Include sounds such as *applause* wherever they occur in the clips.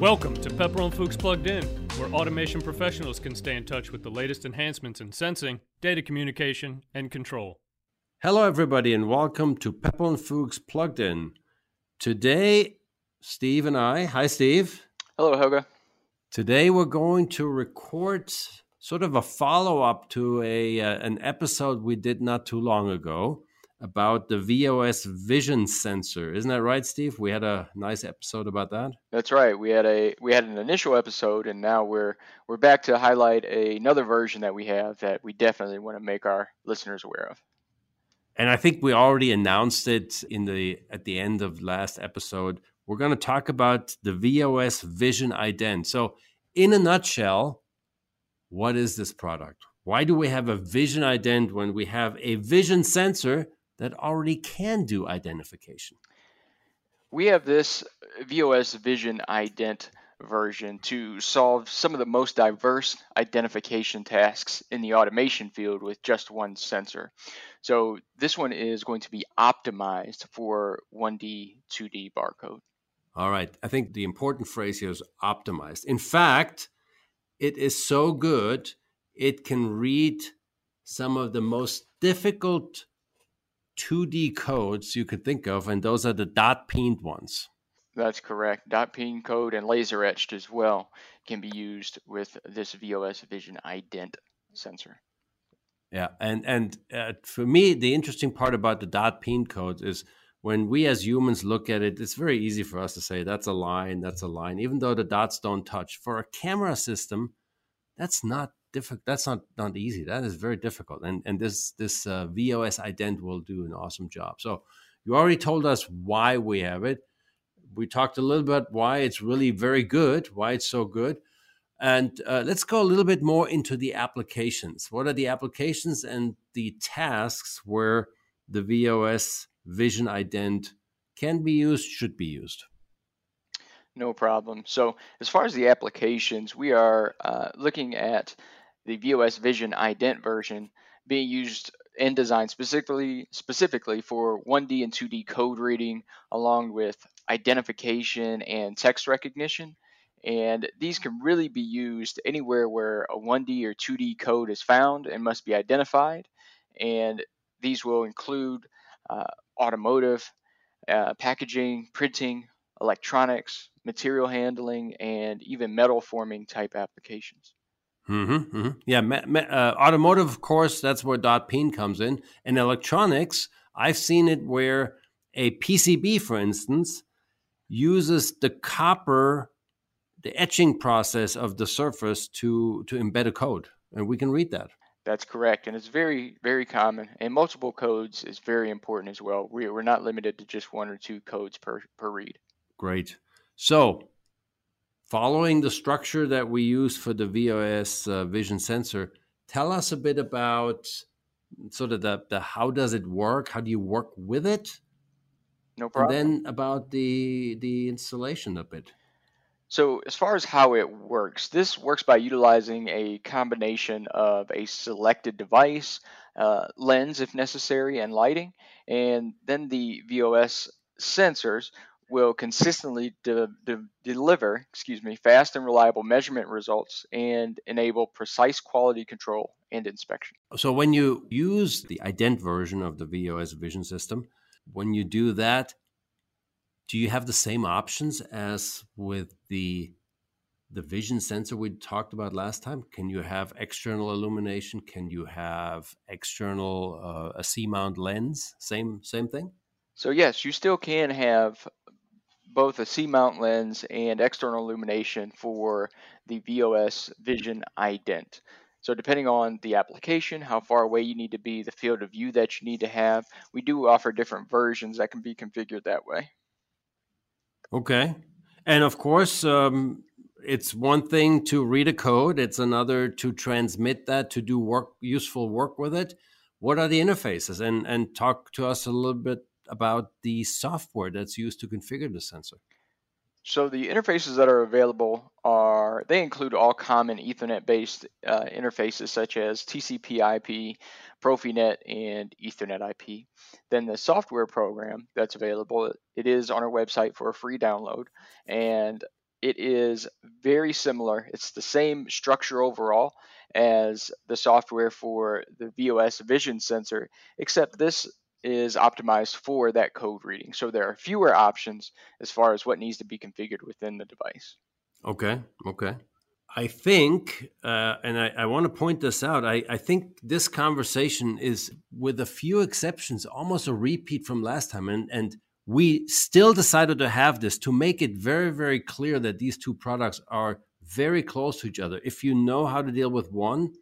Welcome to Pepperl and Fuchs Plugged In, where automation professionals can stay in touch with the latest enhancements in sensing, data communication, and control. Hello, everybody, and welcome to Pepperl and Fuchs Plugged In. Today, Steve and I, hi, Steve. Hello, Helga. Today, we're going to record sort of a follow up to a uh, an episode we did not too long ago about the VOS vision sensor. Isn't that right, Steve? We had a nice episode about that. That's right. We had a we had an initial episode, and now we're we're back to highlight a, another version that we have that we definitely want to make our listeners aware of. And I think we already announced it in the at the end of last episode. We're going to talk about the VOS Vision Ident. So, in a nutshell, what is this product? Why do we have a vision ident when we have a vision sensor that already can do identification? We have this VOS Vision Ident version to solve some of the most diverse identification tasks in the automation field with just one sensor. So this one is going to be optimized for 1D, 2D barcode. All right. I think the important phrase here is optimized. In fact, it is so good, it can read some of the most difficult 2D codes you could think of, and those are the dot peened ones. That's correct. Dot peen code and laser etched as well can be used with this VOS Vision ident sensor. Yeah, and and uh, for me, the interesting part about the dot peen code is when we as humans look at it, it's very easy for us to say that's a line, that's a line, even though the dots don't touch. For a camera system, that's not difficult. That's not not easy. That is very difficult. And and this this uh, VOS ident will do an awesome job. So you already told us why we have it. We talked a little bit why it's really very good, why it's so good. And uh, let's go a little bit more into the applications. What are the applications and the tasks where the VOS Vision Ident can be used, should be used? No problem. So, as far as the applications, we are uh, looking at the VOS Vision ident version being used in design specifically specifically for 1D and 2D code reading along with identification and text recognition. And these can really be used anywhere where a 1D or 2D code is found and must be identified. And these will include uh, automotive, uh, packaging, printing, electronics, material handling, and even metal forming type applications. Mm-hmm, mm-hmm. Yeah, me, me, uh, automotive, of course, that's where dot peen comes in. And electronics, I've seen it where a PCB, for instance, uses the copper, the etching process of the surface to to embed a code, and we can read that. That's correct, and it's very very common. And multiple codes is very important as well. We, we're not limited to just one or two codes per per read. Great. So following the structure that we use for the VOS uh, vision sensor, tell us a bit about sort of the, the how does it work? How do you work with it? No problem. And then about the the installation a bit. So as far as how it works, this works by utilizing a combination of a selected device, uh, lens if necessary, and lighting, and then the VOS sensors will consistently de- de- deliver, excuse me, fast and reliable measurement results and enable precise quality control and inspection. So when you use the ident version of the VOS vision system, when you do that, do you have the same options as with the the vision sensor we talked about last time? Can you have external illumination? Can you have external uh, a C mount lens? Same same thing. So yes, you still can have both a C-mount lens and external illumination for the VOS Vision ident. So depending on the application, how far away you need to be, the field of view that you need to have, we do offer different versions that can be configured that way. Okay. And of course, um, it's one thing to read a code, it's another to transmit that, to do work, useful work with it. What are the interfaces? And, and talk to us a little bit about the software that's used to configure the sensor? So the interfaces that are available are they include all common Ethernet-based uh, interfaces such as TCP/IP, Profinet, and Ethernet IP. Then the software program that's available it is on our website for a free download, and it is very similar. It's the same structure overall as the software for the VOS vision sensor, except this is optimized for that code reading. So there are fewer options as far as what needs to be configured within the device. Okay, okay. I think, uh, and I, I want to point this out, I, I think this conversation is, with a few exceptions, almost a repeat from last time. And, and we still decided to have this to make it very, very clear that these two products are very close to each other. If you know how to deal with one,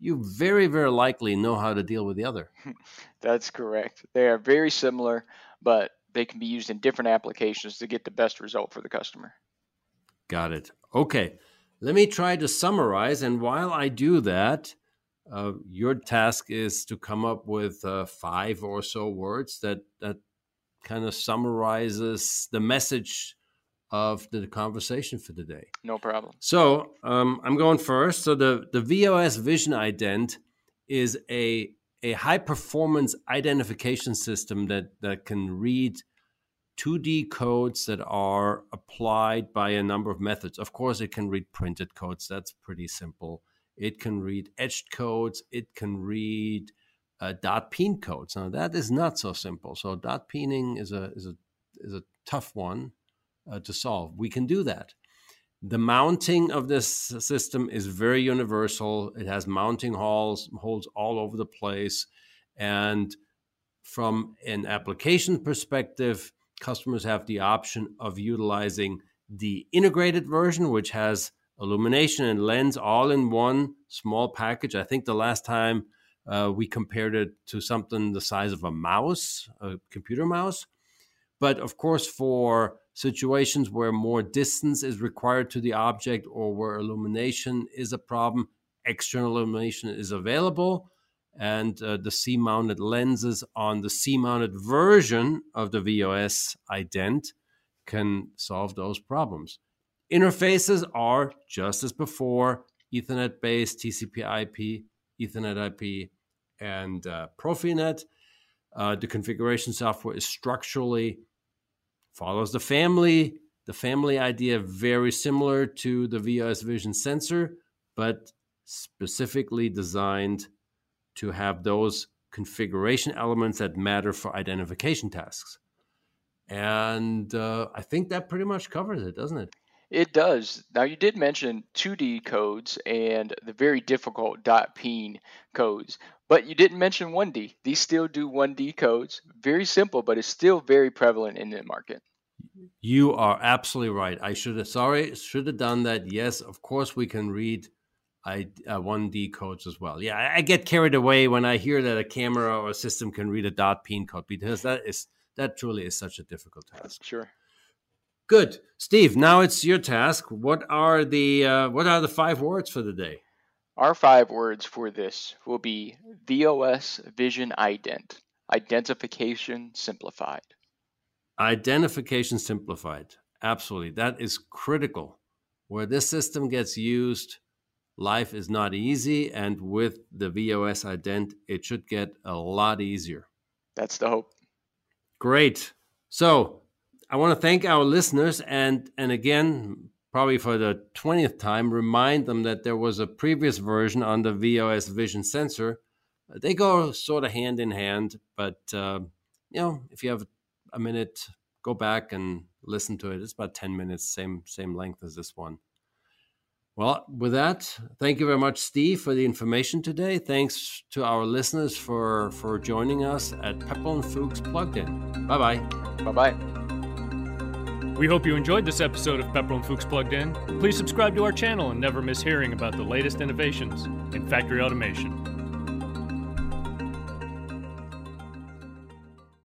you very, very likely know how to deal with the other. *laughs* That's correct. They are very similar, but they can be used in different applications to get the best result for the customer. Got it. Okay. Let me try to summarize. And while I do that, uh, your task is to come up with uh, five or so words that, that kind of summarizes the message of the conversation for today. No problem. So um, I'm going first. So the, the VOS Vision Ident is a, a high performance identification system that, that can read 2D codes that are applied by a number of methods. Of course, it can read printed codes. That's pretty simple. It can read etched codes. It can read uh, dot peen codes. Now that is not so simple. So dot peening is a is a is a tough one uh, to solve. We can do that. The mounting of this system is very universal. It has mounting holes holes all over the place, and from an application perspective, customers have the option of utilizing the integrated version, which has illumination and lens all in one small package. I think the last time uh, we compared it to something the size of a mouse, a computer mouse. But of course, for situations where more distance is required to the object or where illumination is a problem, external illumination is available and uh, the C mounted lenses on the C mounted version of the VOS ident can solve those problems. Interfaces are just as before Ethernet based, TCP IP, Ethernet IP, and uh, Profinet. Uh, the configuration software is structurally follows the family. The family idea very similar to the VOS Vision sensor, but specifically designed to have those configuration elements that matter for identification tasks. And uh, I think that pretty much covers it, doesn't it? It does. Now, you did mention 2D codes and the very difficult dot .peen codes, but you didn't mention 1D. These still do 1D codes. Very simple, but it's still very prevalent in the market. You are absolutely right. I should have sorry, should have done that. Yes, of course we can read I uh, 1D codes as well. Yeah, I, I, get carried away when I hear that a camera or a system can read a dot peen code because that is that truly is such a difficult task. Sure. Good, Steve. Now it's your task. What are the uh, what are the five words for the day? Our five words for this will be VOS Vision Ident, identification simplified. Identification simplified. Absolutely, that is critical. Where this system gets used life is not easy, and with the VOS ident, it should get a lot easier. That's the hope. Great. So I want to thank our listeners, and and again, probably for the twentieth time, remind them that there was a previous version on the VOS Vision sensor. They go sort of hand in hand, but uh, you know, if you have a minute, go back and listen to it. It's about ten minutes, same same length as this one. Well, with that, thank you very much, Steve, for the information today. Thanks to our listeners for, for joining us at Pepperl and Fuchs Plugged In. Bye bye. Bye bye. We hope you enjoyed this episode of Pepperl and Fuchs Plugged In. Please subscribe to our channel and never miss hearing about the latest innovations in factory automation.